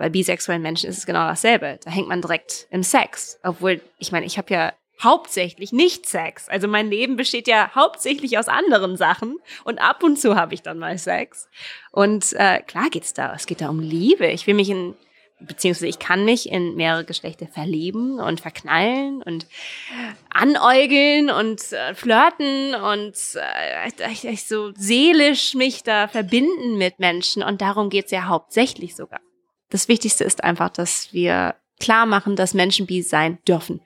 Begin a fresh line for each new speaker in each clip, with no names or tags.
Bei bisexuellen Menschen ist es genau dasselbe. Da hängt man direkt im Sex. Obwohl, ich meine, ich habe ja hauptsächlich nicht Sex. Also mein Leben besteht ja hauptsächlich aus anderen Sachen und ab und zu habe ich dann mal Sex. Und äh, klar geht's da. Es geht da um Liebe. Ich will mich in beziehungsweise ich kann mich in mehrere Geschlechter verlieben und verknallen und anäugeln und äh, flirten und äh, ich, ich so seelisch mich da verbinden mit Menschen und darum geht's ja hauptsächlich sogar. Das Wichtigste ist einfach, dass wir klar machen, dass Menschen bi sein dürfen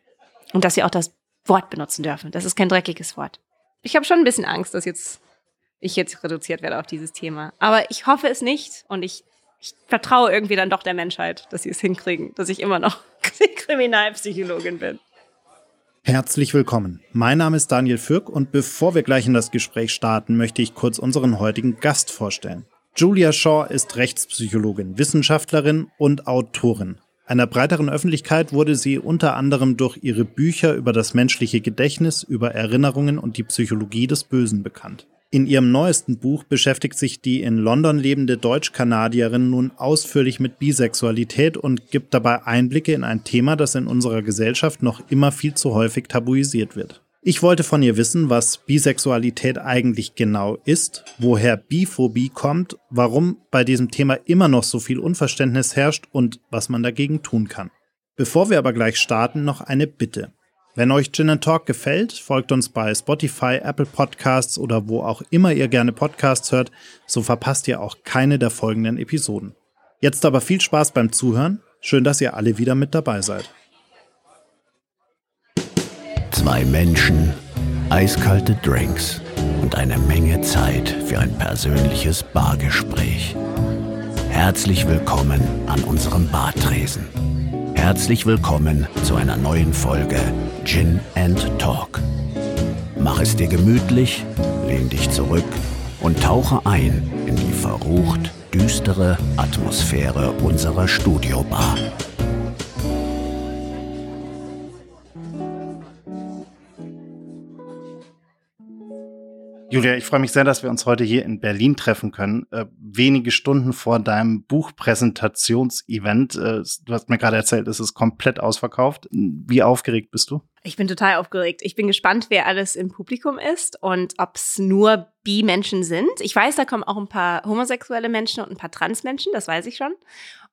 und dass sie auch das Wort benutzen dürfen. Das ist kein dreckiges Wort. Ich habe schon ein bisschen Angst, dass jetzt ich jetzt reduziert werde auf dieses Thema. Aber ich hoffe es nicht und ich ich vertraue irgendwie dann doch der Menschheit, dass sie es hinkriegen, dass ich immer noch Kriminalpsychologin bin.
Herzlich willkommen. Mein Name ist Daniel Fürk und bevor wir gleich in das Gespräch starten, möchte ich kurz unseren heutigen Gast vorstellen. Julia Shaw ist Rechtspsychologin, Wissenschaftlerin und Autorin. Einer breiteren Öffentlichkeit wurde sie unter anderem durch ihre Bücher über das menschliche Gedächtnis, über Erinnerungen und die Psychologie des Bösen bekannt. In ihrem neuesten Buch beschäftigt sich die in London lebende Deutsch-Kanadierin nun ausführlich mit Bisexualität und gibt dabei Einblicke in ein Thema, das in unserer Gesellschaft noch immer viel zu häufig tabuisiert wird. Ich wollte von ihr wissen, was Bisexualität eigentlich genau ist, woher Biphobie kommt, warum bei diesem Thema immer noch so viel Unverständnis herrscht und was man dagegen tun kann. Bevor wir aber gleich starten, noch eine Bitte. Wenn euch Gin Talk gefällt, folgt uns bei Spotify, Apple Podcasts oder wo auch immer ihr gerne Podcasts hört, so verpasst ihr auch keine der folgenden Episoden. Jetzt aber viel Spaß beim Zuhören. Schön, dass ihr alle wieder mit dabei seid.
Zwei Menschen, eiskalte Drinks und eine Menge Zeit für ein persönliches Bargespräch. Herzlich willkommen an unserem Bartresen. Herzlich willkommen zu einer neuen Folge Gin and Talk. Mach es dir gemütlich, lehn dich zurück und tauche ein in die verrucht düstere Atmosphäre unserer Studiobar.
Julia, ich freue mich sehr, dass wir uns heute hier in Berlin treffen können. Äh, wenige Stunden vor deinem Buchpräsentationsevent. Äh, du hast mir gerade erzählt, es ist komplett ausverkauft. Wie aufgeregt bist du?
Ich bin total aufgeregt. Ich bin gespannt, wer alles im Publikum ist und ob es nur Bi-Menschen sind. Ich weiß, da kommen auch ein paar homosexuelle Menschen und ein paar Trans-Menschen, das weiß ich schon.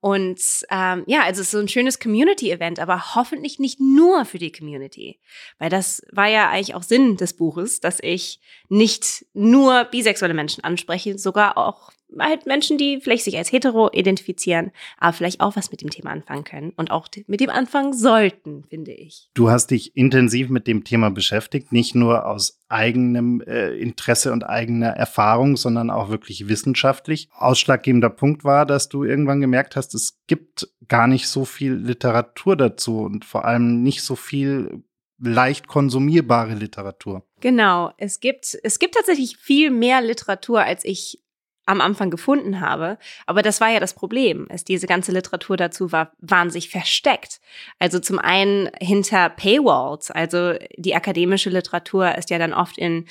Und ähm, ja, also es ist so ein schönes Community-Event, aber hoffentlich nicht nur für die Community. Weil das war ja eigentlich auch Sinn des Buches, dass ich nicht nur bisexuelle Menschen anspreche, sogar auch halt Menschen, die vielleicht sich als hetero identifizieren, aber vielleicht auch was mit dem Thema anfangen können und auch mit dem anfangen sollten, finde ich.
Du hast dich intensiv mit dem Thema beschäftigt, nicht nur aus eigenem äh, Interesse und eigener Erfahrung, sondern auch wirklich wissenschaftlich. Ausschlaggebender Punkt war, dass du irgendwann gemerkt hast, es gibt gar nicht so viel Literatur dazu und vor allem nicht so viel leicht konsumierbare Literatur.
Genau, es gibt es gibt tatsächlich viel mehr Literatur, als ich am Anfang gefunden habe. Aber das war ja das Problem. Es, diese ganze Literatur dazu war wahnsinnig versteckt. Also zum einen hinter Paywalls. Also die akademische Literatur ist ja dann oft in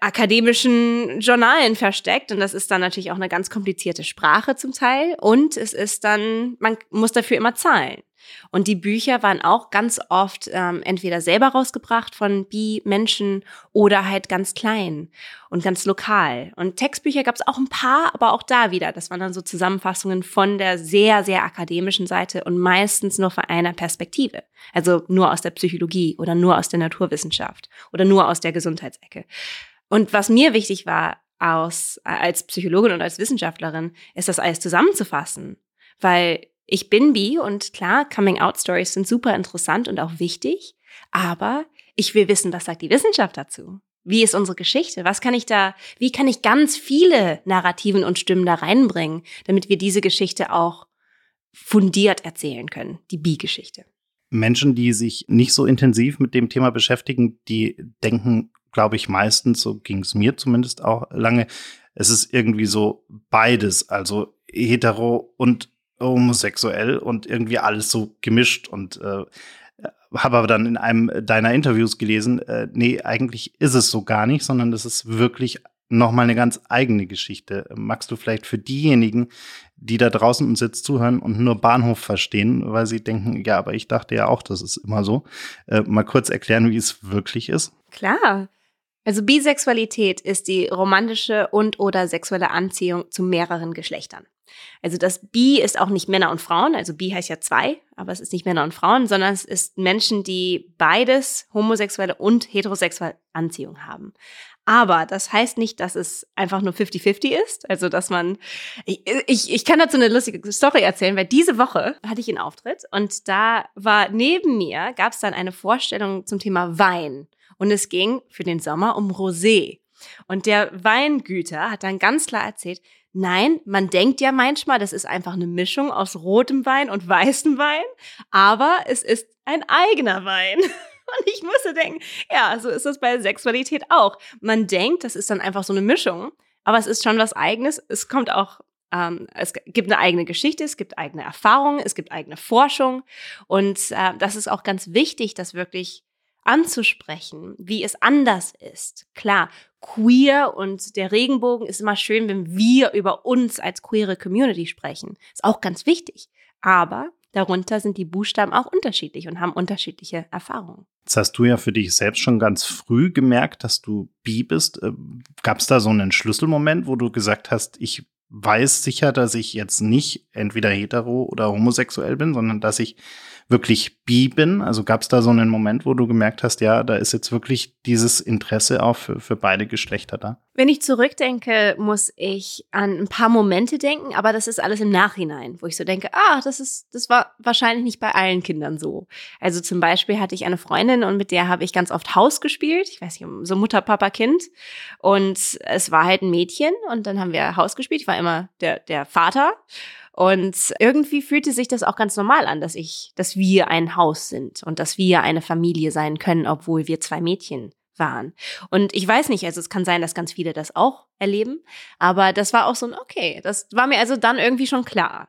akademischen Journalen versteckt. Und das ist dann natürlich auch eine ganz komplizierte Sprache zum Teil. Und es ist dann, man muss dafür immer zahlen. Und die Bücher waren auch ganz oft ähm, entweder selber rausgebracht von Bi-Menschen oder halt ganz klein und ganz lokal. Und Textbücher gab es auch ein paar, aber auch da wieder. Das waren dann so Zusammenfassungen von der sehr, sehr akademischen Seite und meistens nur von einer Perspektive. Also nur aus der Psychologie oder nur aus der Naturwissenschaft oder nur aus der Gesundheitsecke. Und was mir wichtig war, aus, als Psychologin und als Wissenschaftlerin, ist das alles zusammenzufassen. Weil ich bin bi und klar, Coming-out-Stories sind super interessant und auch wichtig, aber ich will wissen, was sagt die Wissenschaft dazu? Wie ist unsere Geschichte? Was kann ich da, wie kann ich ganz viele Narrativen und Stimmen da reinbringen, damit wir diese Geschichte auch fundiert erzählen können, die Bi-Geschichte?
Menschen, die sich nicht so intensiv mit dem Thema beschäftigen, die denken, glaube ich, meistens, so ging es mir zumindest auch lange, es ist irgendwie so beides, also hetero und homosexuell und irgendwie alles so gemischt und äh, habe aber dann in einem deiner Interviews gelesen, äh, nee, eigentlich ist es so gar nicht, sondern es ist wirklich nochmal eine ganz eigene Geschichte. Magst du vielleicht für diejenigen, die da draußen uns jetzt zuhören und nur Bahnhof verstehen, weil sie denken, ja, aber ich dachte ja auch, das ist immer so, äh, mal kurz erklären, wie es wirklich ist?
Klar. Also Bisexualität ist die romantische und oder sexuelle Anziehung zu mehreren Geschlechtern. Also das Bi ist auch nicht Männer und Frauen, also Bi heißt ja zwei, aber es ist nicht Männer und Frauen, sondern es ist Menschen, die beides homosexuelle und heterosexuelle Anziehung haben. Aber das heißt nicht, dass es einfach nur 50-50 ist. Also, dass man, ich, ich, ich kann dazu eine lustige Story erzählen, weil diese Woche hatte ich einen Auftritt und da war neben mir, gab es dann eine Vorstellung zum Thema Wein. Und es ging für den Sommer um Rosé. Und der Weingüter hat dann ganz klar erzählt, nein, man denkt ja manchmal, das ist einfach eine Mischung aus rotem Wein und weißem Wein, aber es ist ein eigener Wein. Und ich musste denken, ja, so ist es bei Sexualität auch. Man denkt, das ist dann einfach so eine Mischung, aber es ist schon was Eigenes. Es kommt auch ähm, es gibt eine eigene Geschichte, es gibt eigene Erfahrungen, es gibt eigene Forschung. Und äh, das ist auch ganz wichtig, das wirklich anzusprechen, wie es anders ist. Klar, queer und der Regenbogen ist immer schön, wenn wir über uns als queere Community sprechen. Ist auch ganz wichtig. Aber darunter sind die Buchstaben auch unterschiedlich und haben unterschiedliche Erfahrungen.
Jetzt hast du ja für dich selbst schon ganz früh gemerkt, dass du bi bist. Ähm, Gab es da so einen Schlüsselmoment, wo du gesagt hast, ich weiß sicher, dass ich jetzt nicht entweder hetero oder homosexuell bin, sondern dass ich wirklich bi bin? Also gab es da so einen Moment, wo du gemerkt hast, ja, da ist jetzt wirklich dieses Interesse auch für, für beide Geschlechter da?
Wenn ich zurückdenke, muss ich an ein paar Momente denken, aber das ist alles im Nachhinein, wo ich so denke, ah, das ist, das war wahrscheinlich nicht bei allen Kindern so. Also zum Beispiel hatte ich eine Freundin und mit der habe ich ganz oft Haus gespielt. Ich weiß nicht, so Mutter, Papa, Kind. Und es war halt ein Mädchen und dann haben wir Haus gespielt. Ich war immer der, der Vater. Und irgendwie fühlte sich das auch ganz normal an, dass ich, dass wir ein Haus sind und dass wir eine Familie sein können, obwohl wir zwei Mädchen waren. Und ich weiß nicht, also es kann sein, dass ganz viele das auch erleben, aber das war auch so ein, okay, das war mir also dann irgendwie schon klar.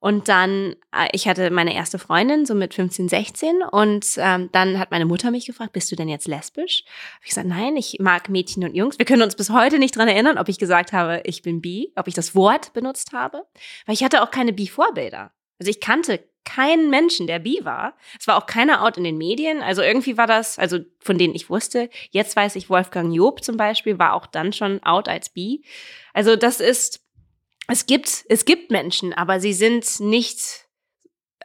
Und dann, äh, ich hatte meine erste Freundin, so mit 15, 16. Und ähm, dann hat meine Mutter mich gefragt, bist du denn jetzt lesbisch? Hab ich gesagt, nein, ich mag Mädchen und Jungs. Wir können uns bis heute nicht dran erinnern, ob ich gesagt habe, ich bin bi, ob ich das Wort benutzt habe. Weil ich hatte auch keine bi-Vorbilder. Also ich kannte keinen Menschen, der bi war. Es war auch keiner out in den Medien. Also irgendwie war das, also von denen ich wusste. Jetzt weiß ich, Wolfgang Job zum Beispiel war auch dann schon out als bi. Also das ist, es gibt, es gibt Menschen, aber sie sind nicht,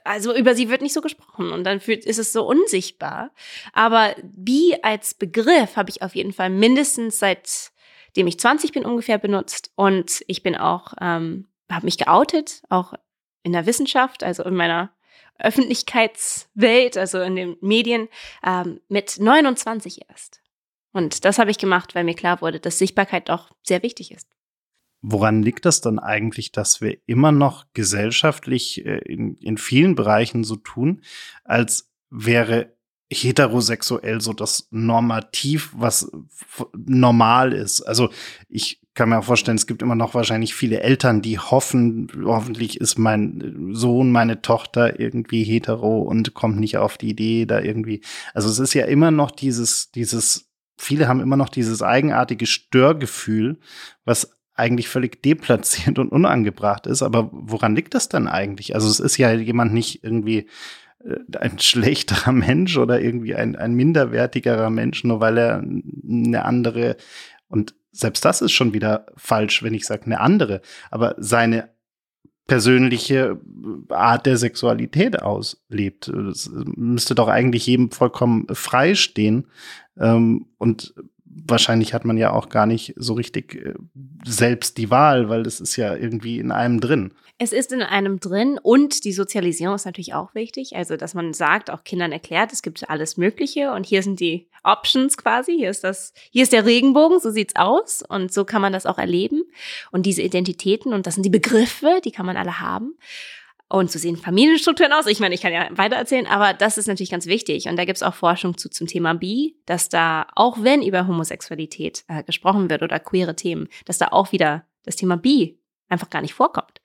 also über sie wird nicht so gesprochen und dann ist es so unsichtbar. Aber bi als Begriff habe ich auf jeden Fall mindestens seitdem ich 20 bin ungefähr benutzt und ich bin auch, ähm, habe mich geoutet, auch in der Wissenschaft, also in meiner Öffentlichkeitswelt, also in den Medien, ähm, mit 29 erst. Und das habe ich gemacht, weil mir klar wurde, dass Sichtbarkeit doch sehr wichtig ist.
Woran liegt das dann eigentlich, dass wir immer noch gesellschaftlich äh, in, in vielen Bereichen so tun, als wäre heterosexuell so das Normativ, was normal ist? Also ich kann mir auch vorstellen, es gibt immer noch wahrscheinlich viele Eltern, die hoffen, hoffentlich ist mein Sohn, meine Tochter irgendwie hetero und kommt nicht auf die Idee, da irgendwie. Also es ist ja immer noch dieses, dieses, viele haben immer noch dieses eigenartige Störgefühl, was eigentlich völlig deplatziert und unangebracht ist. Aber woran liegt das dann eigentlich? Also es ist ja jemand nicht irgendwie ein schlechterer Mensch oder irgendwie ein, ein minderwertigerer Mensch, nur weil er eine andere und selbst das ist schon wieder falsch, wenn ich sage eine andere, aber seine persönliche Art der Sexualität auslebt. Das müsste doch eigentlich jedem vollkommen frei stehen. Ähm, und wahrscheinlich hat man ja auch gar nicht so richtig äh, selbst die Wahl, weil das ist ja irgendwie in einem drin.
Es ist in einem drin und die Sozialisierung ist natürlich auch wichtig. Also, dass man sagt, auch Kindern erklärt, es gibt alles Mögliche und hier sind die Options quasi. Hier ist das, hier ist der Regenbogen, so sieht's aus und so kann man das auch erleben. Und diese Identitäten und das sind die Begriffe, die kann man alle haben. Und so sehen Familienstrukturen aus. Ich meine, ich kann ja weiter erzählen, aber das ist natürlich ganz wichtig. Und da gibt es auch Forschung zu zum Thema Bi, dass da, auch wenn über Homosexualität äh, gesprochen wird oder queere Themen, dass da auch wieder das Thema Bi einfach gar nicht vorkommt.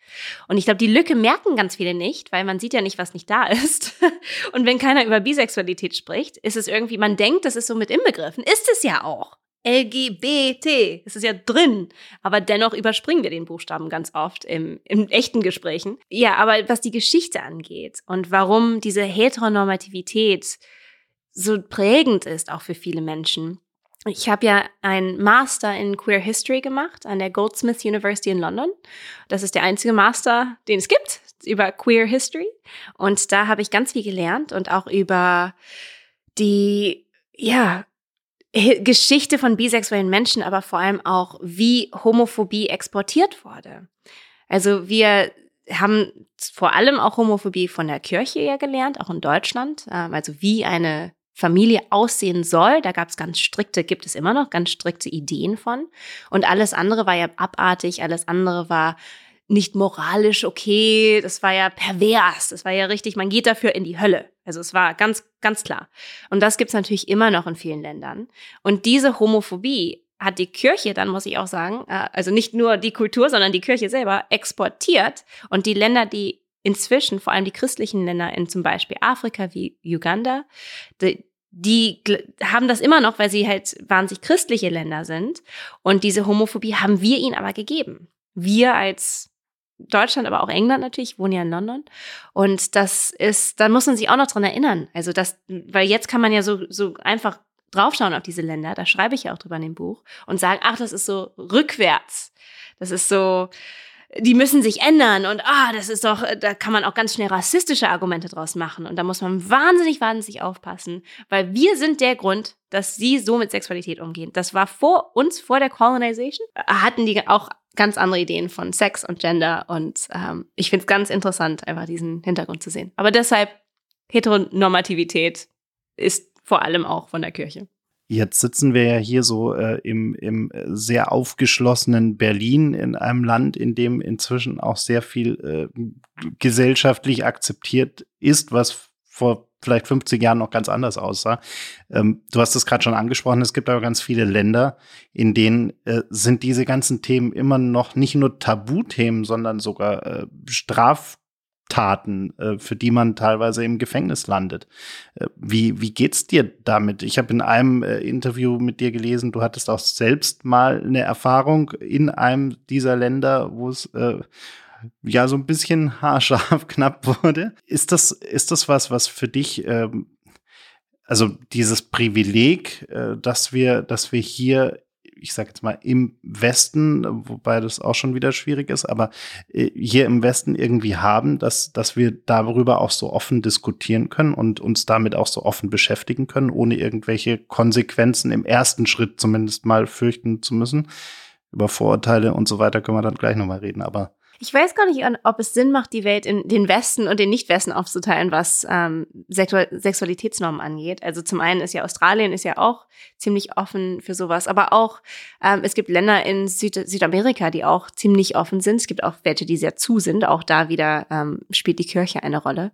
Und ich glaube, die Lücke merken ganz viele nicht, weil man sieht ja nicht, was nicht da ist. Und wenn keiner über Bisexualität spricht, ist es irgendwie, man denkt, das ist so mit inbegriffen. Ist es ja auch. LGBT. Es ist ja drin. Aber dennoch überspringen wir den Buchstaben ganz oft im, im echten Gesprächen. Ja, aber was die Geschichte angeht und warum diese Heteronormativität so prägend ist, auch für viele Menschen. Ich habe ja einen Master in Queer History gemacht an der Goldsmith University in London. Das ist der einzige Master, den es gibt über Queer History. Und da habe ich ganz viel gelernt und auch über die, ja, Geschichte von bisexuellen Menschen, aber vor allem auch, wie Homophobie exportiert wurde. Also wir haben vor allem auch Homophobie von der Kirche eher gelernt, auch in Deutschland. Ähm, also wie eine Familie aussehen soll. Da gab es ganz strikte, gibt es immer noch ganz strikte Ideen von. Und alles andere war ja abartig, alles andere war nicht moralisch okay, das war ja pervers, das war ja richtig, man geht dafür in die Hölle. Also es war ganz, ganz klar. Und das gibt's natürlich immer noch in vielen Ländern. Und diese Homophobie hat die Kirche, dann muss ich auch sagen, äh, also nicht nur die Kultur, sondern die Kirche selber exportiert. Und die Länder, die inzwischen, vor allem die christlichen Länder in zum Beispiel Afrika wie Uganda, die, die haben das immer noch, weil sie halt wahnsinnig christliche Länder sind. Und diese Homophobie haben wir ihnen aber gegeben. Wir als Deutschland, aber auch England natürlich, ich wohne ja in London. Und das ist, da muss man sich auch noch dran erinnern. Also das, weil jetzt kann man ja so, so einfach draufschauen auf diese Länder, da schreibe ich ja auch drüber in dem Buch und sagen, ach, das ist so rückwärts. Das ist so, die müssen sich ändern und ah, das ist doch, da kann man auch ganz schnell rassistische Argumente draus machen und da muss man wahnsinnig, wahnsinnig aufpassen, weil wir sind der Grund, dass sie so mit Sexualität umgehen. Das war vor uns, vor der Colonization, hatten die auch ganz andere Ideen von Sex und Gender und ähm, ich finde es ganz interessant, einfach diesen Hintergrund zu sehen. Aber deshalb, Heteronormativität ist vor allem auch von der Kirche.
Jetzt sitzen wir ja hier so äh, im, im sehr aufgeschlossenen Berlin in einem Land, in dem inzwischen auch sehr viel äh, gesellschaftlich akzeptiert ist, was vor vielleicht 50 Jahren noch ganz anders aussah. Ähm, du hast es gerade schon angesprochen, es gibt aber ganz viele Länder, in denen äh, sind diese ganzen Themen immer noch nicht nur Tabuthemen, sondern sogar äh, Straf Taten, äh, für die man teilweise im Gefängnis landet. Äh, wie, wie geht's dir damit? Ich habe in einem äh, Interview mit dir gelesen, du hattest auch selbst mal eine Erfahrung in einem dieser Länder, wo es äh, ja so ein bisschen haarscharf knapp wurde. Ist das, ist das was, was für dich, ähm, also dieses Privileg, dass wir, dass wir hier ich sage jetzt mal, im Westen, wobei das auch schon wieder schwierig ist, aber äh, hier im Westen irgendwie haben, dass, dass wir darüber auch so offen diskutieren können und uns damit auch so offen beschäftigen können, ohne irgendwelche Konsequenzen im ersten Schritt zumindest mal fürchten zu müssen. Über Vorurteile und so weiter können wir dann gleich nochmal reden, aber
ich weiß gar nicht, ob es Sinn macht, die Welt in den Westen und den Nicht-Westen aufzuteilen, was ähm, Sexualitätsnormen angeht. Also zum einen ist ja Australien ist ja auch ziemlich offen für sowas, aber auch ähm, es gibt Länder in Süd Südamerika, die auch ziemlich offen sind. Es gibt auch welche, die sehr zu sind. Auch da wieder ähm, spielt die Kirche eine Rolle.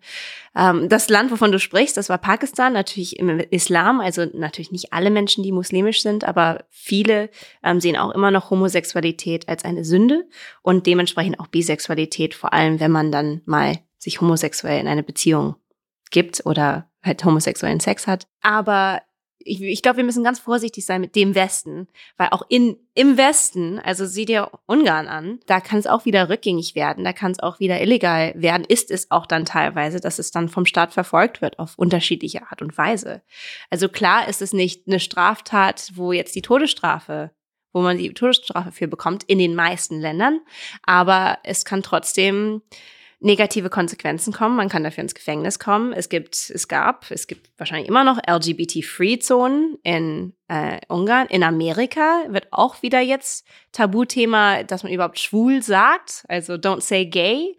Ähm, das Land, wovon du sprichst, das war Pakistan, natürlich im Islam. Also natürlich nicht alle Menschen, die muslimisch sind, aber viele ähm, sehen auch immer noch Homosexualität als eine Sünde und dementsprechend auch Bisexualität, vor allem wenn man dann mal sich homosexuell in eine Beziehung gibt oder halt homosexuellen Sex hat. Aber ich, ich glaube, wir müssen ganz vorsichtig sein mit dem Westen, weil auch in, im Westen, also sieh dir Ungarn an, da kann es auch wieder rückgängig werden, da kann es auch wieder illegal werden, ist es auch dann teilweise, dass es dann vom Staat verfolgt wird auf unterschiedliche Art und Weise. Also klar ist es nicht eine Straftat, wo jetzt die Todesstrafe wo man die Todesstrafe für bekommt, in den meisten Ländern. Aber es kann trotzdem negative Konsequenzen kommen. Man kann dafür ins Gefängnis kommen. Es gibt, es gab, es gibt wahrscheinlich immer noch LGBT-Free-Zonen in äh, Ungarn. In Amerika wird auch wieder jetzt Tabuthema, dass man überhaupt schwul sagt. Also don't say gay.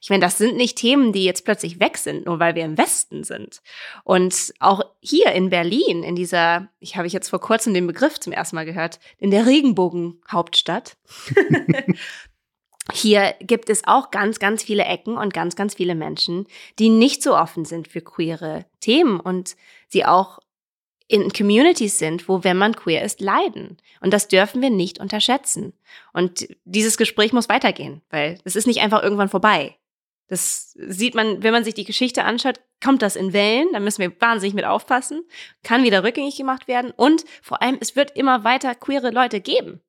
Ich meine, das sind nicht Themen, die jetzt plötzlich weg sind, nur weil wir im Westen sind. Und auch hier in Berlin, in dieser, ich habe ich jetzt vor kurzem den Begriff zum ersten Mal gehört, in der Regenbogen-Hauptstadt. Hier gibt es auch ganz, ganz viele Ecken und ganz, ganz viele Menschen, die nicht so offen sind für queere Themen und sie auch in Communities sind, wo, wenn man queer ist, leiden. Und das dürfen wir nicht unterschätzen. Und dieses Gespräch muss weitergehen, weil es ist nicht einfach irgendwann vorbei. Das sieht man, wenn man sich die Geschichte anschaut, kommt das in Wellen, da müssen wir wahnsinnig mit aufpassen, kann wieder rückgängig gemacht werden und vor allem, es wird immer weiter queere Leute geben.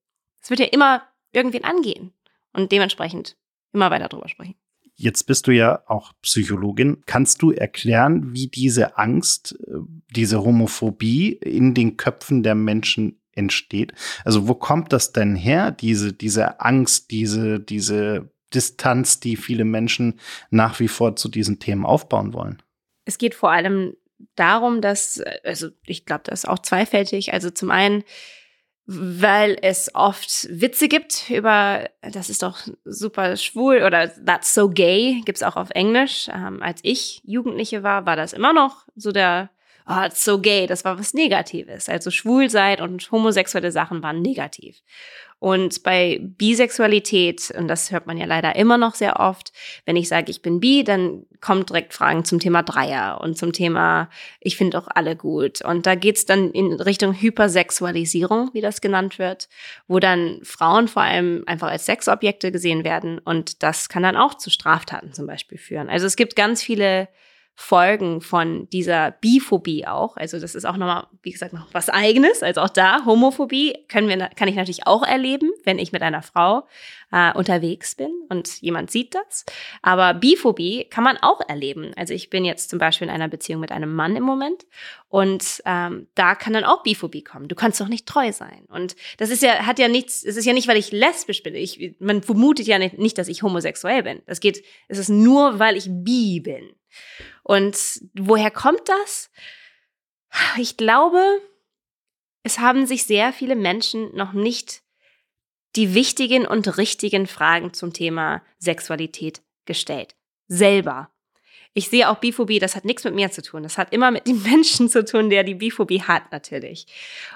Es wird ja immer irgendwen angehen und dementsprechend immer weiter drüber sprechen.
Jetzt bist du ja auch Psychologin. Kannst du erklären, wie diese Angst, äh, diese Homophobie in den Köpfen der Menschen entsteht? Also wo kommt das denn her, diese, diese Angst, diese, diese Distanz, die viele Menschen nach wie vor zu diesen Themen aufbauen wollen?
Es geht vor allem darum, dass, also ich glaube, das ist auch zweifältig. Also zum einen, weil es oft Witze gibt über, das ist doch super schwul oder that's so gay, gibt's auch auf Englisch. Ähm, als ich Jugendliche war, war das immer noch so der oh, it's so gay, das war was Negatives. Also Schwulsein und homosexuelle Sachen waren negativ. Und bei Bisexualität, und das hört man ja leider immer noch sehr oft, wenn ich sage, ich bin bi, dann kommen direkt Fragen zum Thema Dreier und zum Thema, ich finde auch alle gut. Und da geht's dann in Richtung Hypersexualisierung, wie das genannt wird, wo dann Frauen vor allem einfach als Sexobjekte gesehen werden. Und das kann dann auch zu Straftaten zum Beispiel führen. Also es gibt ganz viele Folgen von dieser Biphobie auch. Also das ist auch nochmal, wie gesagt, noch was eigenes. Also auch da, Homophobie können wir, kann ich natürlich auch erleben, wenn ich mit einer Frau äh, unterwegs bin und jemand sieht das. Aber Biphobie kann man auch erleben. Also ich bin jetzt zum Beispiel in einer Beziehung mit einem Mann im Moment und ähm, da kann dann auch Biphobie kommen. Du kannst doch nicht treu sein. Und das ist ja, hat ja nichts, es ist ja nicht, weil ich lesbisch bin. Ich, man vermutet ja nicht, nicht, dass ich homosexuell bin. Das geht, es ist nur, weil ich bi bin. Und woher kommt das? Ich glaube, es haben sich sehr viele Menschen noch nicht die wichtigen und richtigen Fragen zum Thema Sexualität gestellt. Selber. Ich sehe auch Biphobie, das hat nichts mit mir zu tun. Das hat immer mit dem Menschen zu tun, der die Biphobie hat, natürlich.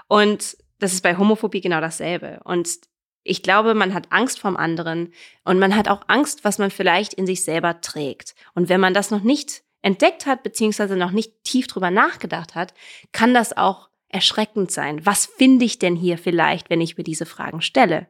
Und das ist bei Homophobie genau dasselbe. Und ich glaube, man hat Angst vom anderen und man hat auch Angst, was man vielleicht in sich selber trägt. Und wenn man das noch nicht entdeckt hat, beziehungsweise noch nicht tief drüber nachgedacht hat, kann das auch erschreckend sein. Was finde ich denn hier vielleicht, wenn ich mir diese Fragen stelle?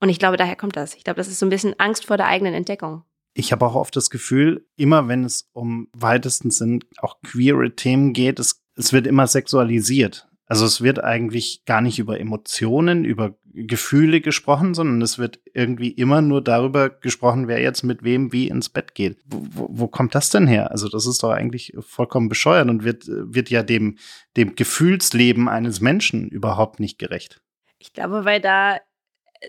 Und ich glaube, daher kommt das. Ich glaube, das ist so ein bisschen Angst vor der eigenen Entdeckung.
Ich habe auch oft das Gefühl, immer wenn es um weitesten Sinn auch queere Themen geht, es, es wird immer sexualisiert. Also es wird eigentlich gar nicht über Emotionen, über Gefühle gesprochen, sondern es wird irgendwie immer nur darüber gesprochen, wer jetzt mit wem wie ins Bett geht. Wo, wo, kommt das denn her? Also das ist doch eigentlich vollkommen bescheuert und wird, wird ja dem, dem Gefühlsleben eines Menschen überhaupt nicht gerecht.
Ich glaube, weil da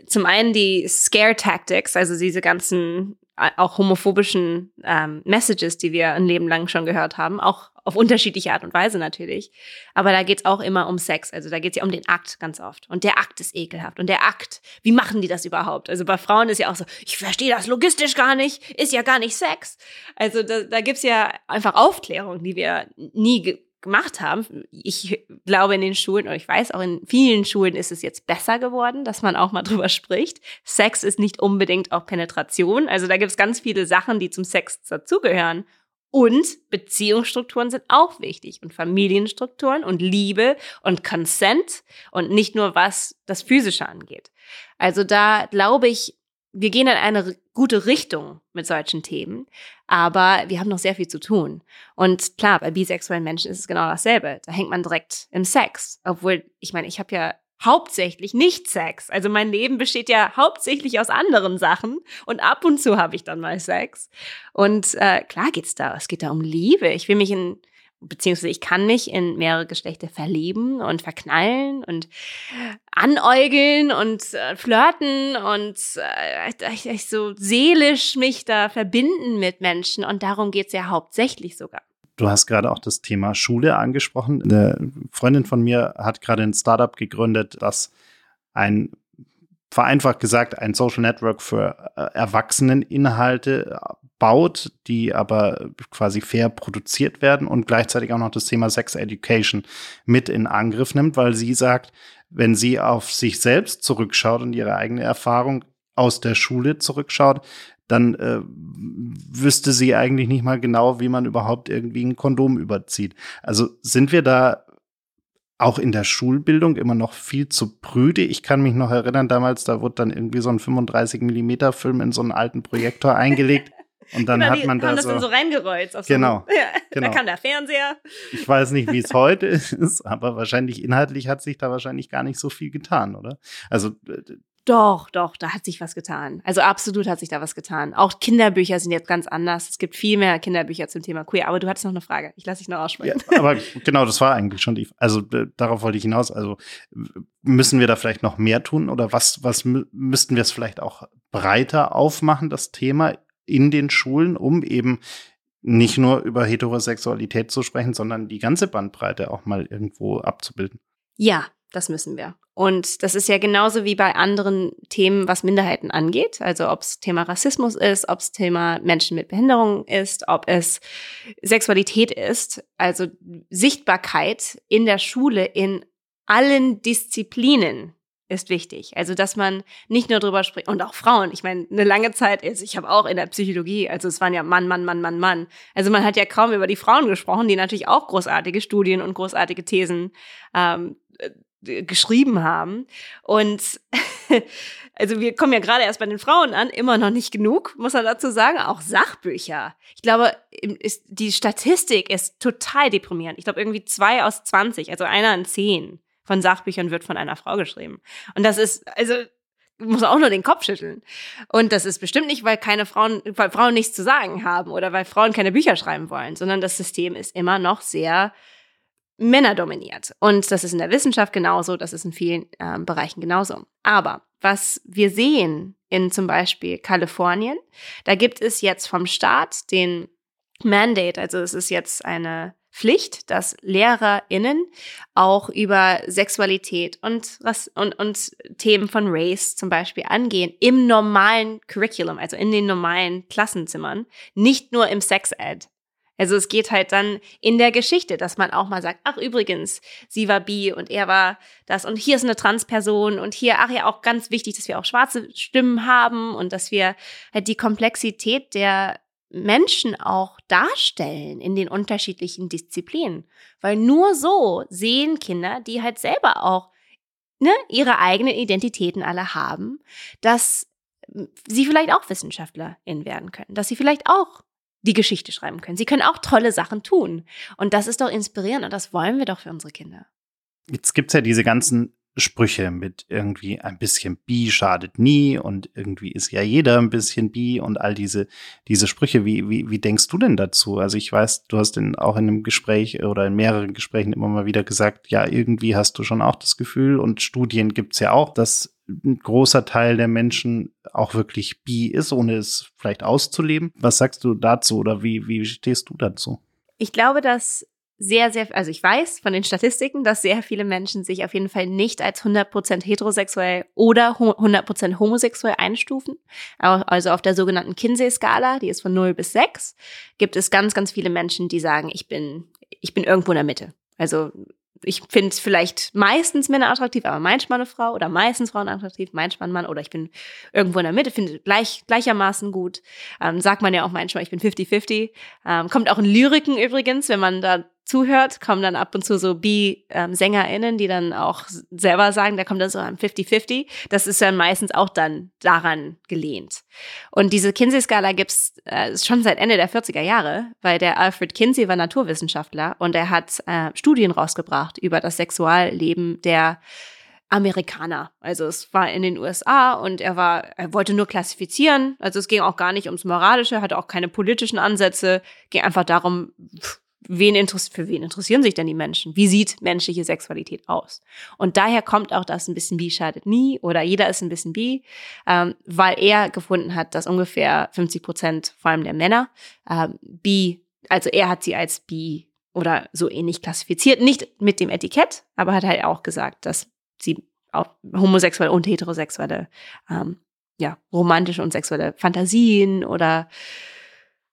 zum einen die Scare Tactics, also diese ganzen auch homophobischen ähm, Messages, die wir ein Leben lang schon gehört haben, auch auf unterschiedliche Art und Weise natürlich. Aber da geht's auch immer um Sex. Also da geht's ja um den Akt ganz oft. Und der Akt ist ekelhaft. Und der Akt, wie machen die das überhaupt? Also bei Frauen ist ja auch so, ich verstehe das logistisch gar nicht, ist ja gar nicht Sex. Also da, da gibt's ja einfach Aufklärung, die wir nie gemacht haben. Ich glaube in den Schulen und ich weiß auch in vielen Schulen ist es jetzt besser geworden, dass man auch mal drüber spricht. Sex ist nicht unbedingt auch Penetration. Also da gibt es ganz viele Sachen, die zum Sex dazugehören. Und Beziehungsstrukturen sind auch wichtig und Familienstrukturen und Liebe und Consent und nicht nur was das Physische angeht. Also da glaube ich, wir gehen in eine gute Richtung mit solchen Themen, aber wir haben noch sehr viel zu tun. Und klar, bei bisexuellen Menschen ist es genau dasselbe. Da hängt man direkt im Sex, obwohl ich meine, ich habe ja hauptsächlich nicht Sex. Also mein Leben besteht ja hauptsächlich aus anderen Sachen und ab und zu habe ich dann mal Sex. Und äh, klar geht's da, es geht da um Liebe. Ich will mich in beziehungsweise ich kann mich in mehrere Geschlechter verlieben und verknallen und anäugeln und äh, flirten und äh, ich, ich so seelisch mich da verbinden mit Menschen und darum geht's ja hauptsächlich sogar.
Du hast gerade auch das Thema Schule angesprochen. Eine Freundin von mir hat gerade ein Startup gegründet, das ein vereinfacht gesagt ein Social Network für äh, Erwachseneninhalte baut, die aber quasi fair produziert werden und gleichzeitig auch noch das Thema Sex Education mit in Angriff nimmt, weil sie sagt, wenn sie auf sich selbst zurückschaut und ihre eigene Erfahrung aus der Schule zurückschaut, dann äh, wüsste sie eigentlich nicht mal genau, wie man überhaupt irgendwie ein Kondom überzieht. Also sind wir da auch in der Schulbildung immer noch viel zu prüde. Ich kann mich noch erinnern, damals, da wurde dann irgendwie so ein 35 Millimeter Film in so einen alten Projektor eingelegt. Und dann
genau,
hat man da
das dann so reingerollt. Auf
Genau,
So, ja,
genau.
Da kam der Fernseher.
Ich weiß nicht, wie es heute ist, aber wahrscheinlich inhaltlich hat sich da wahrscheinlich gar nicht so viel getan, oder? Also äh,
Doch, doch, da hat sich was getan. Also absolut hat sich da was getan. Auch Kinderbücher sind jetzt ganz anders. Es gibt viel mehr Kinderbücher zum Thema Queer. Aber du hattest noch eine Frage. Ich lasse dich noch
ja,
aussprechen.
aber genau, das war eigentlich schon die. Also äh, darauf wollte ich hinaus. Also müssen wir da vielleicht noch mehr tun oder was? Was mü- müssten wir es vielleicht auch breiter aufmachen, das Thema in den Schulen, um eben nicht nur über Heterosexualität zu sprechen, sondern die ganze Bandbreite auch mal irgendwo abzubilden.
Ja, das müssen wir. Und das ist ja genauso wie bei anderen Themen, was Minderheiten angeht. Also ob es Thema Rassismus ist, ob es Thema Menschen mit Behinderung ist, ob es Sexualität ist. Also Sichtbarkeit in der Schule in allen Disziplinen ist wichtig. Also dass man nicht nur drüber spricht und auch Frauen. Ich meine, eine lange Zeit ist, ich habe auch in der Psychologie, also es waren ja Mann, Mann, Mann, Mann, Mann. Also man hat ja kaum über die Frauen gesprochen, die natürlich auch großartige Studien und großartige Thesen ähm, äh, geschrieben haben. Und also wir kommen ja gerade erst bei den Frauen an, immer noch nicht genug, muss man dazu sagen. Auch Sachbücher. Ich glaube, ist, die Statistik ist total deprimierend. Ich glaube, irgendwie zwei aus 20, also einer in zehn von Sachbüchern wird von einer Frau geschrieben. Und das ist, also muss auch nur den Kopf schütteln. Und das ist bestimmt nicht, weil keine Frauen, weil Frauen nichts zu sagen haben oder weil Frauen keine Bücher schreiben wollen, sondern das System ist immer noch sehr männerdominiert. Und das ist in der Wissenschaft genauso, das ist in vielen ähm, Bereichen genauso. Aber was wir sehen in zum Beispiel Kalifornien, da gibt es jetzt vom Staat den Mandate, also es ist jetzt eine Pflicht, dass LehrerInnen auch über Sexualität und, und, und Themen von Race zum Beispiel angehen im normalen Curriculum, also in den normalen Klassenzimmern, nicht nur im Sex-Ed. Also es geht halt dann in der Geschichte, dass man auch mal sagt, ach übrigens, sie war bi und er war das und hier ist eine Transperson und hier, ach ja, auch ganz wichtig, dass wir auch schwarze Stimmen haben und dass wir halt die Komplexität der Menschen auch darstellen in den unterschiedlichen Disziplinen. Weil nur so sehen Kinder, die halt selber auch ne, ihre eigenen Identitäten alle haben, dass sie vielleicht auch WissenschaftlerInnen werden können, dass sie vielleicht auch die Geschichte schreiben können. Sie können auch tolle Sachen tun. Und das ist doch inspirierend und das wollen wir doch für unsere Kinder.
Jetzt gibt's ja diese ganzen Sprüche mit irgendwie ein bisschen bi schadet nie und irgendwie ist ja jeder ein bisschen bi und all diese, diese Sprüche. Wie, wie, wie denkst du denn dazu? Also ich weiß, du hast in, auch in einem Gespräch oder in mehreren Gesprächen immer mal wieder gesagt, ja, irgendwie hast du schon auch das Gefühl und Studien gibt's ja auch, dass ein großer Teil der Menschen auch wirklich bi ist, ohne es vielleicht auszuleben. Was sagst du dazu oder wie, wie stehst du dazu?
Ich glaube, dass sehr, sehr, also ich weiß von den Statistiken, dass sehr viele Menschen sich auf jeden Fall nicht als 100% heterosexuell oder 100% homosexuell einstufen. Also auf der sogenannten Kinsey-Skala, die ist von 0 bis 6, gibt es ganz, ganz viele Menschen, die sagen, ich bin, ich bin irgendwo in der Mitte. Also ich finde vielleicht meistens Männer attraktiv, aber manchmal eine Frau oder meistens Frauen attraktiv, manchmal ein Mann oder ich bin irgendwo in der Mitte, finde gleich, gleichermaßen gut. Ähm, sagt man ja auch manchmal, ich bin 50-50. Ähm, kommt auch in Lyriken übrigens, wenn man da zuhört, kommen dann ab und zu so Bi-SängerInnen, die dann auch selber sagen, da kommt dann so ein 50-50. Das ist dann meistens auch dann daran gelehnt. Und diese Kinsey-Skala gibt's äh, schon seit Ende der 40er Jahre, weil der Alfred Kinsey war Naturwissenschaftler und er hat äh, Studien rausgebracht über das Sexualleben der Amerikaner. Also es war in den USA und er war, er wollte nur klassifizieren. Also es ging auch gar nicht ums Moralische, hatte auch keine politischen Ansätze, ging einfach darum, wen interessiert, für wen interessieren sich denn die Menschen? Wie sieht menschliche Sexualität aus? Und daher kommt auch das ein bisschen bi schadet nie oder jeder ist ein bisschen bi, ähm, weil er gefunden hat, dass ungefähr 50 Prozent, vor allem der Männer, ähm, bi, also er hat sie als bi oder so ähnlich klassifiziert, nicht mit dem Etikett, aber hat halt auch gesagt, dass sie auch homosexuelle und heterosexuelle, ähm, ja, romantische und sexuelle Fantasien oder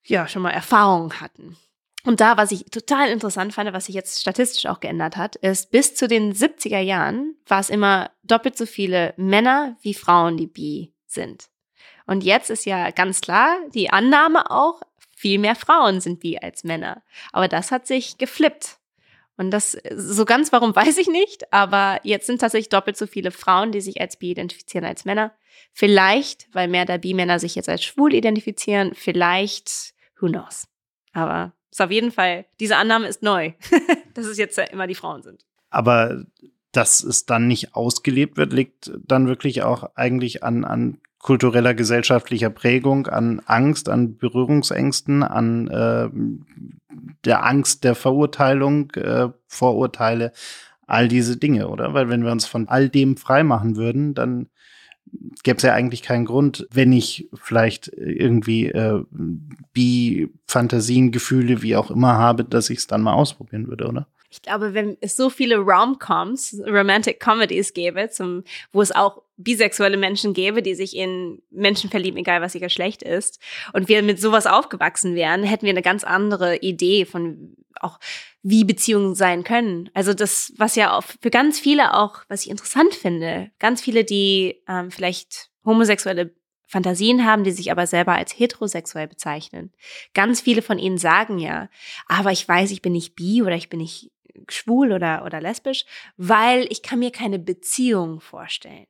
ja, schon mal Erfahrungen hatten. Und da, was ich total interessant fand, was sich jetzt statistisch auch geändert hat, ist, bis zu den 70er Jahren war es immer doppelt so viele Männer wie Frauen, die bi sind. Und jetzt ist ja ganz klar die Annahme auch, viel mehr Frauen sind bi als Männer. Aber das hat sich geflippt. Und das, so ganz warum weiß ich nicht, aber jetzt sind tatsächlich doppelt so viele Frauen, die sich als bi identifizieren als Männer. Vielleicht, weil mehr der Bi-Männer sich jetzt als schwul identifizieren, vielleicht, who knows. Aber ist auf jeden Fall, diese Annahme ist neu, dass es jetzt immer die Frauen sind.
Aber dass es dann nicht ausgelebt wird, liegt dann wirklich auch eigentlich an, an kultureller, gesellschaftlicher Prägung, an Angst, an Berührungsängsten, an äh, der Angst der Verurteilung, äh, Vorurteile, all diese Dinge, oder? Weil wenn wir uns von all dem freimachen würden, dann gäbe es ja eigentlich keinen Grund, wenn ich vielleicht irgendwie äh, Bi-Fantasien, Gefühle, wie auch immer habe, dass ich es dann mal ausprobieren würde, oder?
Ich glaube, wenn es so viele Rom-Coms, Romantic Comedies gäbe, zum, wo es auch bisexuelle Menschen gäbe, die sich in Menschen verlieben, egal was ihr Geschlecht ist, und wir mit sowas aufgewachsen wären, hätten wir eine ganz andere Idee von auch, wie Beziehungen sein können. Also das, was ja auch für ganz viele auch, was ich interessant finde, ganz viele, die ähm, vielleicht homosexuelle Fantasien haben, die sich aber selber als heterosexuell bezeichnen. Ganz viele von ihnen sagen ja, aber ich weiß, ich bin nicht bi oder ich bin nicht schwul oder, oder lesbisch, weil ich kann mir keine Beziehung vorstellen.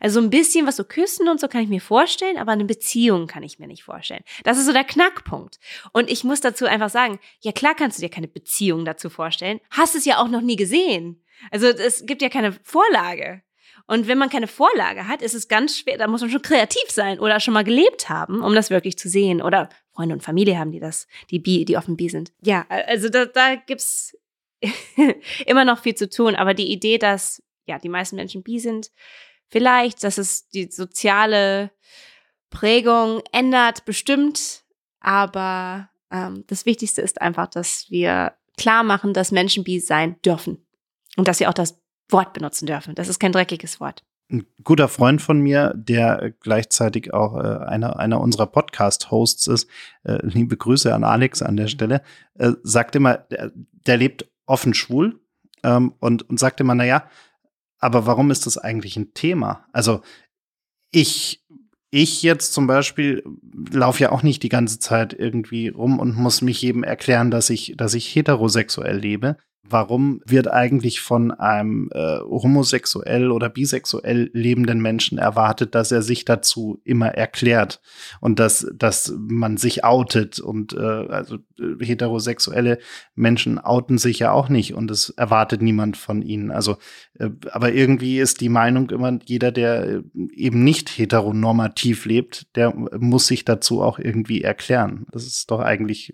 Also ein bisschen was so küssen und so kann ich mir vorstellen, aber eine Beziehung kann ich mir nicht vorstellen. Das ist so der Knackpunkt. Und ich muss dazu einfach sagen, ja klar kannst du dir keine Beziehung dazu vorstellen, hast es ja auch noch nie gesehen. Also es gibt ja keine Vorlage. Und wenn man keine Vorlage hat, ist es ganz schwer, da muss man schon kreativ sein oder schon mal gelebt haben, um das wirklich zu sehen. Oder Freunde und Familie haben, die das, die bi, die offen bi sind. Ja, also da, da gibt's immer noch viel zu tun. Aber die Idee, dass ja die meisten Menschen bi sind, vielleicht, dass es die soziale Prägung ändert, bestimmt. Aber ähm, das Wichtigste ist einfach, dass wir klar machen, dass Menschen bi sein dürfen und dass sie auch das Wort benutzen dürfen. Das ist kein dreckiges Wort.
Ein guter Freund von mir, der gleichzeitig auch äh, einer, einer unserer Podcast-Hosts ist, äh, liebe Grüße an Alex an der Stelle, äh, sagt immer, der, der lebt offen schwul ähm, und, und sagte immer, naja, aber warum ist das eigentlich ein Thema? Also ich, ich jetzt zum Beispiel laufe ja auch nicht die ganze Zeit irgendwie rum und muss mich jedem erklären, dass ich, dass ich heterosexuell lebe warum wird eigentlich von einem äh, homosexuell oder bisexuell lebenden Menschen erwartet, dass er sich dazu immer erklärt und dass, dass man sich outet und äh, also äh, heterosexuelle Menschen outen sich ja auch nicht und es erwartet niemand von ihnen. Also, aber irgendwie ist die Meinung immer, jeder, der äh, eben nicht heteronormativ lebt, der muss sich dazu auch irgendwie erklären. Das ist doch eigentlich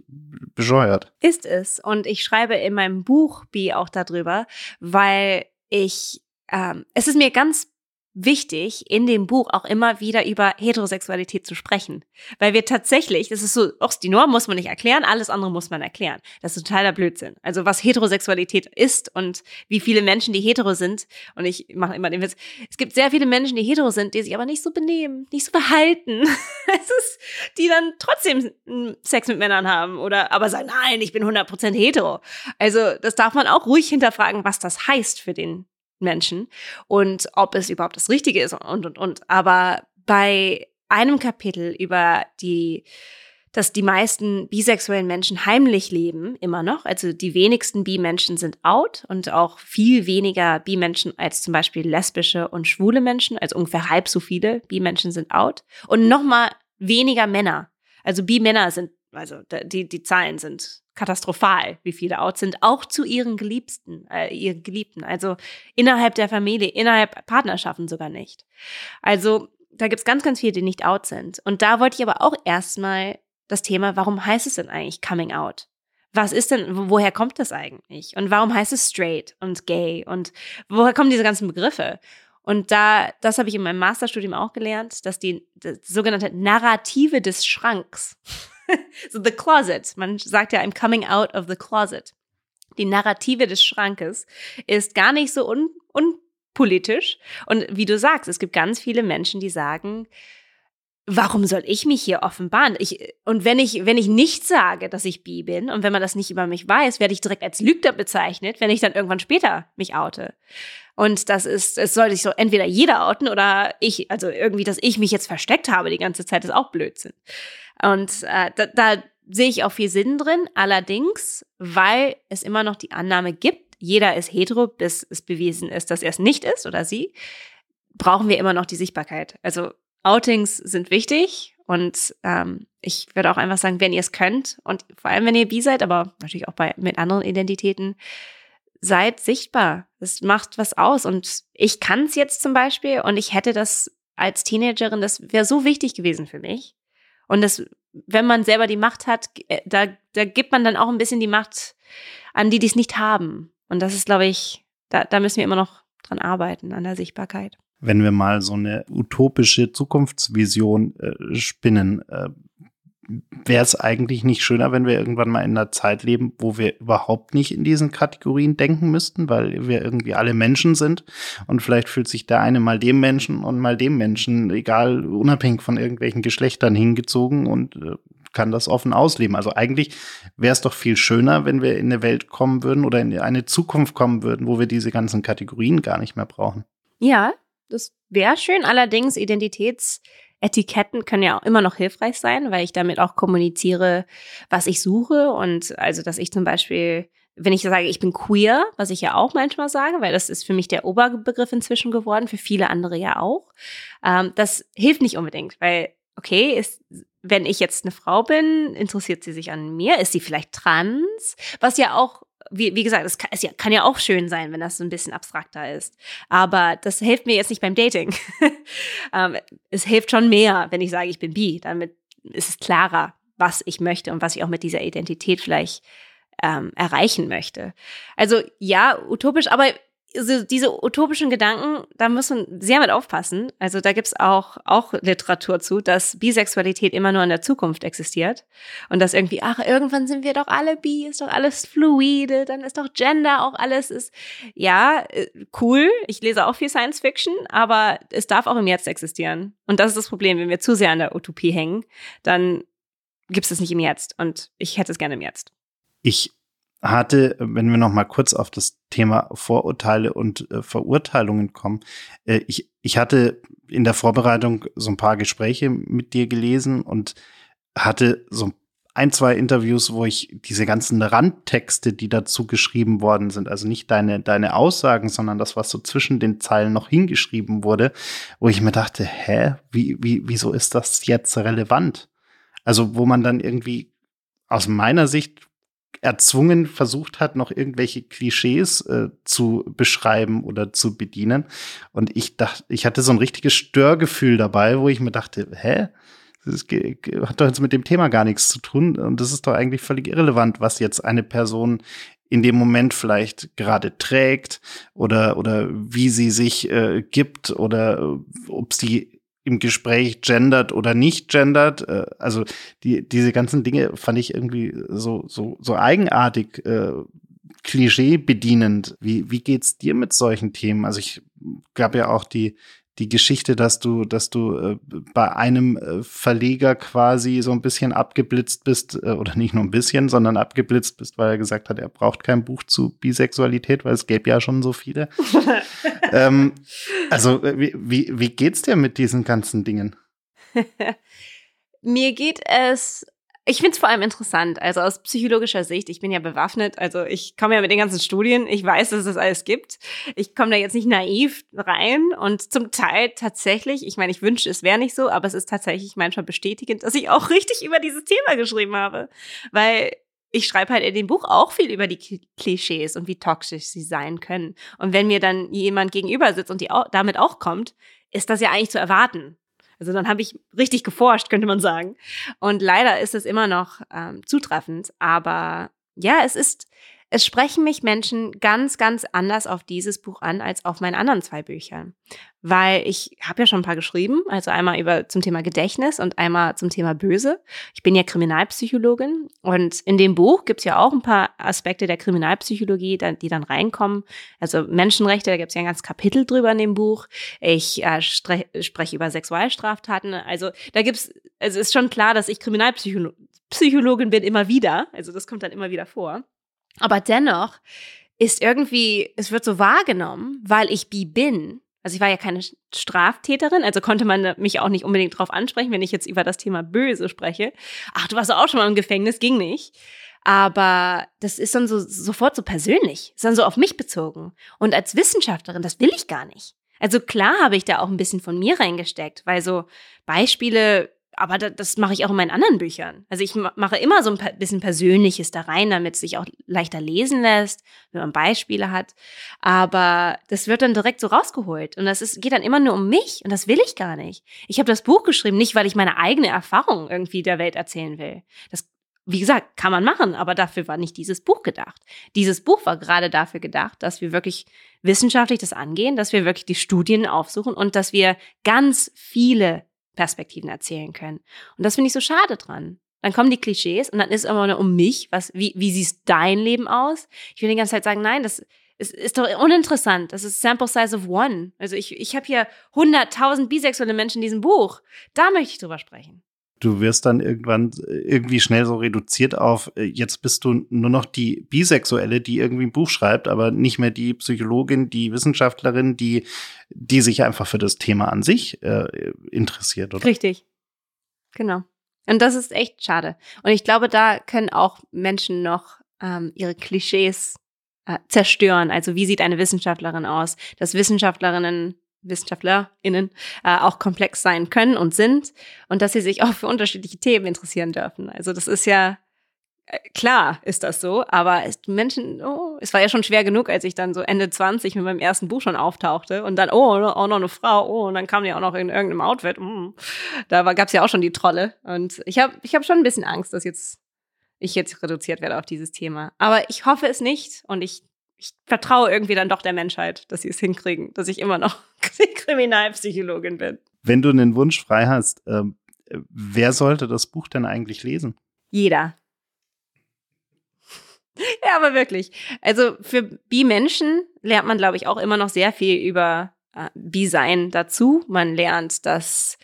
bescheuert.
Ist es. Und ich schreibe in meinem Buch Buchbi auch darüber, weil ich, ähm, es ist mir ganz wichtig, in dem Buch auch immer wieder über Heterosexualität zu sprechen. Weil wir tatsächlich, das ist so, auch die Norm muss man nicht erklären, alles andere muss man erklären. Das ist totaler Blödsinn. Also was Heterosexualität ist und wie viele Menschen, die hetero sind, und ich mache immer den Witz, es gibt sehr viele Menschen, die hetero sind, die sich aber nicht so benehmen, nicht so verhalten. es ist, die dann trotzdem Sex mit Männern haben oder aber sagen, nein, ich bin 100% hetero. Also das darf man auch ruhig hinterfragen, was das heißt für den Menschen und ob es überhaupt das Richtige ist und, und, und. Aber bei einem Kapitel über die, dass die meisten bisexuellen Menschen heimlich leben, immer noch. Also die wenigsten Bi-Menschen sind out und auch viel weniger Bi-Menschen als zum Beispiel lesbische und schwule Menschen. Also ungefähr halb so viele Bi-Menschen sind out. Und nochmal weniger Männer. Also Bi-Männer sind, also die, die Zahlen sind katastrophal, wie viele out sind, auch zu ihren Geliebten, äh, ihren Geliebten. Also innerhalb der Familie, innerhalb Partnerschaften sogar nicht. Also da gibt's ganz, ganz viele, die nicht out sind. Und da wollte ich aber auch erstmal das Thema, warum heißt es denn eigentlich Coming Out? Was ist denn, woher kommt das eigentlich? Und warum heißt es straight und gay? Und woher kommen diese ganzen Begriffe? Und da, das habe ich in meinem Masterstudium auch gelernt, dass die, die sogenannte Narrative des Schranks so The Closet. Man sagt ja, I'm coming out of the closet. Die Narrative des Schrankes ist gar nicht so un unpolitisch. Und wie du sagst, es gibt ganz viele Menschen, die sagen, warum soll ich mich hier offenbaren? Ich, und wenn ich, wenn ich nicht sage, dass ich bi bin und wenn man das nicht über mich weiß, werde ich direkt als Lügner bezeichnet, wenn ich dann irgendwann später mich oute. Und das ist, es soll sich so entweder jeder outen oder ich, also irgendwie, dass ich mich jetzt versteckt habe die ganze Zeit, ist auch Blödsinn. Und äh, da, da sehe ich auch viel Sinn drin. Allerdings, weil es immer noch die Annahme gibt, jeder ist hetero, bis es bewiesen ist, dass er es nicht ist oder sie, brauchen wir immer noch die Sichtbarkeit. Also Outings sind wichtig und ähm, ich würde auch einfach sagen, wenn ihr es könnt und vor allem, wenn ihr bi seid, aber natürlich auch bei, mit anderen Identitäten, seid sichtbar. Das macht was aus. Und ich kann es jetzt zum Beispiel und ich hätte das als Teenagerin, das wäre so wichtig gewesen für mich. Und das, wenn man selber die Macht hat, äh, da, da gibt man dann auch ein bisschen die Macht an die, die es nicht haben. Und das ist, glaube ich, da, da müssen wir immer noch dran arbeiten, an der Sichtbarkeit.
Wenn wir mal so eine utopische Zukunftsvision äh, spinnen, äh, wäre es eigentlich nicht schöner, wenn wir irgendwann mal in einer Zeit leben, wo wir überhaupt nicht in diesen Kategorien denken müssten, weil wir irgendwie alle Menschen sind und vielleicht fühlt sich der eine mal dem Menschen und mal dem Menschen, egal, unabhängig von irgendwelchen Geschlechtern hingezogen und äh, kann das offen ausleben. Also eigentlich wäre es doch viel schöner, wenn wir in eine Welt kommen würden oder in eine Zukunft kommen würden, wo wir diese ganzen Kategorien gar nicht mehr brauchen.
Ja, das wäre schön. Allerdings Identitäts Etiketten können ja auch immer noch hilfreich sein, weil ich damit auch kommuniziere, was ich suche. Und also, dass ich zum Beispiel, wenn ich sage, ich bin queer, was ich ja auch manchmal sage, weil das ist für mich der Oberbegriff inzwischen geworden, für viele andere ja auch, ähm, das hilft nicht unbedingt, weil, okay, ist, wenn ich jetzt eine Frau bin, interessiert sie sich an mir, ist sie vielleicht trans, was ja auch wie, wie gesagt, es kann, es kann ja auch schön sein, wenn das so ein bisschen abstrakter ist. Aber das hilft mir jetzt nicht beim Dating. ähm, es hilft schon mehr, wenn ich sage, ich bin bi. Damit ist es klarer, was ich möchte und was ich auch mit dieser Identität vielleicht ähm, erreichen möchte. Also ja, utopisch, aber also diese utopischen Gedanken, da muss man sehr mit aufpassen. Also da gibt's auch, auch Literatur zu, dass Bisexualität immer nur in der Zukunft existiert. Und dass irgendwie, ach, irgendwann sind wir doch alle bi, ist doch alles fluide, dann ist doch Gender auch alles ist. Ja, äh, cool. Ich lese auch viel Science Fiction, aber es darf auch im Jetzt existieren. Und das ist das Problem, wenn wir zu sehr an der Utopie hängen, dann gibt's es nicht im Jetzt. Und ich hätte es gerne im Jetzt.
Ich hatte, wenn wir noch mal kurz auf das Thema Vorurteile und äh, Verurteilungen kommen, äh, ich, ich hatte in der Vorbereitung so ein paar Gespräche mit dir gelesen und hatte so ein, zwei Interviews, wo ich diese ganzen Randtexte, die dazu geschrieben worden sind, also nicht deine, deine Aussagen, sondern das, was so zwischen den Zeilen noch hingeschrieben wurde, wo ich mir dachte, hä, wie, wie, wieso ist das jetzt relevant? Also, wo man dann irgendwie aus meiner Sicht erzwungen versucht hat, noch irgendwelche Klischees äh, zu beschreiben oder zu bedienen. Und ich dachte, ich hatte so ein richtiges Störgefühl dabei, wo ich mir dachte, hä? Das hat doch jetzt mit dem Thema gar nichts zu tun. Und das ist doch eigentlich völlig irrelevant, was jetzt eine Person in dem Moment vielleicht gerade trägt oder, oder wie sie sich äh, gibt oder äh, ob sie im Gespräch gendert oder nicht gendert. Äh, also die, diese ganzen Dinge fand ich irgendwie so, so, so eigenartig, äh, Klischee bedienend. Wie, wie geht's dir mit solchen Themen? Also ich gab ja auch die, die Geschichte, dass du, dass du äh, bei einem äh, Verleger quasi so ein bisschen abgeblitzt bist, äh, oder nicht nur ein bisschen, sondern abgeblitzt bist, weil er gesagt hat, er braucht kein Buch zu Bisexualität, weil es gäbe ja schon so viele. ähm, also, äh, wie, wie, wie geht's dir mit diesen ganzen Dingen?
Mir geht es ich finde es vor allem interessant, also aus psychologischer Sicht. Ich bin ja bewaffnet, also ich komme ja mit den ganzen Studien, ich weiß, dass es das alles gibt. Ich komme da jetzt nicht naiv rein und zum Teil tatsächlich, ich meine, ich wünsche, es wäre nicht so, aber es ist tatsächlich manchmal bestätigend, dass ich auch richtig über dieses Thema geschrieben habe, weil ich schreibe halt in dem Buch auch viel über die Klischees und wie toxisch sie sein können. Und wenn mir dann jemand gegenüber sitzt und die auch, damit auch kommt, ist das ja eigentlich zu erwarten. Also dann habe ich richtig geforscht, könnte man sagen. Und leider ist es immer noch ähm, zutreffend. Aber ja, es ist, es sprechen mich Menschen ganz, ganz anders auf dieses Buch an als auf meinen anderen zwei Büchern. Weil ich habe ja schon ein paar geschrieben, also einmal über zum Thema Gedächtnis und einmal zum Thema Böse. Ich bin ja Kriminalpsychologin und in dem Buch gibt es ja auch ein paar Aspekte der Kriminalpsychologie, die dann reinkommen. Also Menschenrechte, da gibt es ja ein ganzes Kapitel drüber in dem Buch. Ich äh, spreche über Sexualstraftaten. Also da gibt's, also ist schon klar, dass ich Kriminalpsychologin bin immer wieder. Also das kommt dann immer wieder vor. Aber dennoch ist irgendwie, es wird so wahrgenommen, weil ich bi bin. Also ich war ja keine Straftäterin, also konnte man mich auch nicht unbedingt drauf ansprechen, wenn ich jetzt über das Thema Böse spreche. Ach, du warst auch schon mal im Gefängnis, ging nicht. Aber das ist dann so sofort so persönlich, ist dann so auf mich bezogen. Und als Wissenschaftlerin, das will ich gar nicht. Also klar habe ich da auch ein bisschen von mir reingesteckt, weil so Beispiele, aber das, das mache ich auch in meinen anderen Büchern. Also ich mache immer so ein bisschen Persönliches da rein, damit es sich auch leichter lesen lässt, wenn man Beispiele hat. Aber das wird dann direkt so rausgeholt. Und das ist, geht dann immer nur um mich. Und das will ich gar nicht. Ich habe das Buch geschrieben, nicht weil ich meine eigene Erfahrung irgendwie der Welt erzählen will. Das wie gesagt, kann man machen, aber dafür war nicht dieses Buch gedacht. Dieses Buch war gerade dafür gedacht, dass wir wirklich wissenschaftlich das angehen, dass wir wirklich die Studien aufsuchen und dass wir ganz viele Perspektiven erzählen können. Und das finde ich so schade dran. Dann kommen die Klischees und dann ist immer nur um mich, was, wie, wie siehst dein Leben aus? Ich will die ganze Zeit sagen, nein, das ist, ist doch uninteressant. Das ist Sample Size of One. Also ich, ich habe hier 100.000 bisexuelle Menschen in diesem Buch. Da möchte ich drüber sprechen
du wirst dann irgendwann äh, irgendwie schnell so reduziert auf, äh, jetzt bist du nur noch die Bisexuelle, die irgendwie ein Buch schreibt, aber nicht mehr die Psychologin, die Wissenschaftlerin, die, die sich einfach für das Thema an sich äh, interessiert, oder?
Richtig. Genau. Und das ist echt schade. Und ich glaube, da können auch Menschen noch ähm, ihre Klischees äh, zerstören. Also wie sieht eine Wissenschaftlerin aus? Dass Wissenschaftlerinnen WissenschaftlerInnen äh, auch komplex sein können und sind und dass sie sich auch für unterschiedliche Themen interessieren dürfen. Also das ist ja äh, klar ist das so, aber Menschen, oh, es war ja schon schwer genug, als ich dann so Ende 20 mit meinem ersten Buch schon auftauchte und dann, oh, auch noch eine Frau, oh, und dann kam die auch noch in irgendeinem Outfit. Mm. Da gab es ja auch schon die Trolle. Und ich habe ich hab schon ein bisschen Angst, dass jetzt ich jetzt reduziert werde auf dieses Thema. Aber ich hoffe es nicht und ich ich vertraue irgendwie dann doch der Menschheit, dass sie es hinkriegen, dass ich immer noch Kriminalpsychologin bin.
Wenn du einen Wunsch frei hast, äh, wer sollte das Buch denn eigentlich lesen?
Jeder. ja, aber wirklich. Also für Bi-Menschen lernt man, glaube ich, auch immer noch sehr viel über äh, Bi-Sein dazu. Man lernt, dass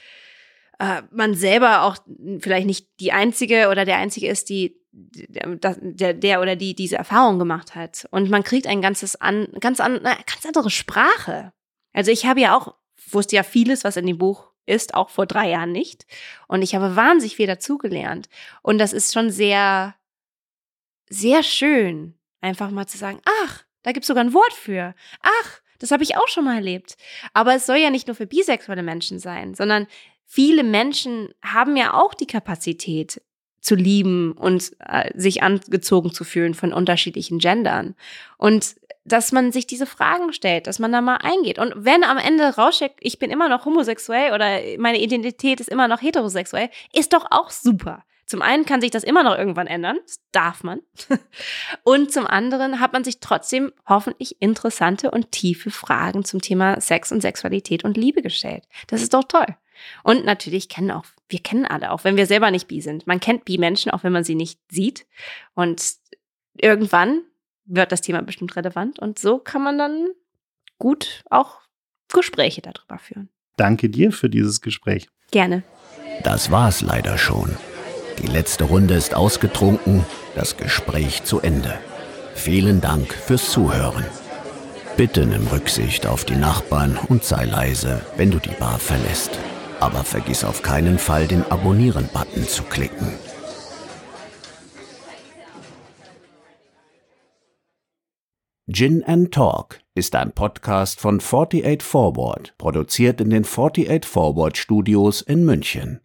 äh, man selber auch vielleicht nicht die einzige oder der einzige ist, die der, der, der oder die diese Erfahrung gemacht hat. Und man kriegt ein ganzes an, ganz, an, ganz andere Sprache. Also ich habe ja auch, wusste ja vieles, was in dem Buch ist, auch vor drei Jahren nicht. Und ich habe wahnsinnig viel dazugelernt. Und das ist schon sehr, sehr schön, einfach mal zu sagen, ach, da gibt es sogar ein Wort für. Ach, das habe ich auch schon mal erlebt. Aber es soll ja nicht nur für bisexuelle Menschen sein, sondern viele Menschen haben ja auch die Kapazität, zu lieben und äh, sich angezogen zu fühlen von unterschiedlichen Gendern. Und dass man sich diese Fragen stellt, dass man da mal eingeht. Und wenn am Ende rausschickt, ich bin immer noch homosexuell oder meine Identität ist immer noch heterosexuell, ist doch auch super. Zum einen kann sich das immer noch irgendwann ändern, das darf man. Und zum anderen hat man sich trotzdem hoffentlich interessante und tiefe Fragen zum Thema Sex und Sexualität und Liebe gestellt. Das ist doch toll. Und natürlich kennen auch, wir kennen alle, auch wenn wir selber nicht bi sind. Man kennt bi-Menschen, auch wenn man sie nicht sieht. Und irgendwann wird das Thema bestimmt relevant. Und so kann man dann gut auch Gespräche darüber führen.
Danke dir für dieses Gespräch.
Gerne.
Das war's leider schon. Die letzte Runde ist ausgetrunken, das Gespräch zu Ende. Vielen Dank fürs Zuhören. Bitte nimm Rücksicht auf die Nachbarn und sei leise, wenn du die Bar verlässt. Aber vergiss auf keinen Fall, den Abonnieren-Button zu klicken. Gin and Talk ist ein Podcast von 48 Forward, produziert in den 48 Forward Studios in München.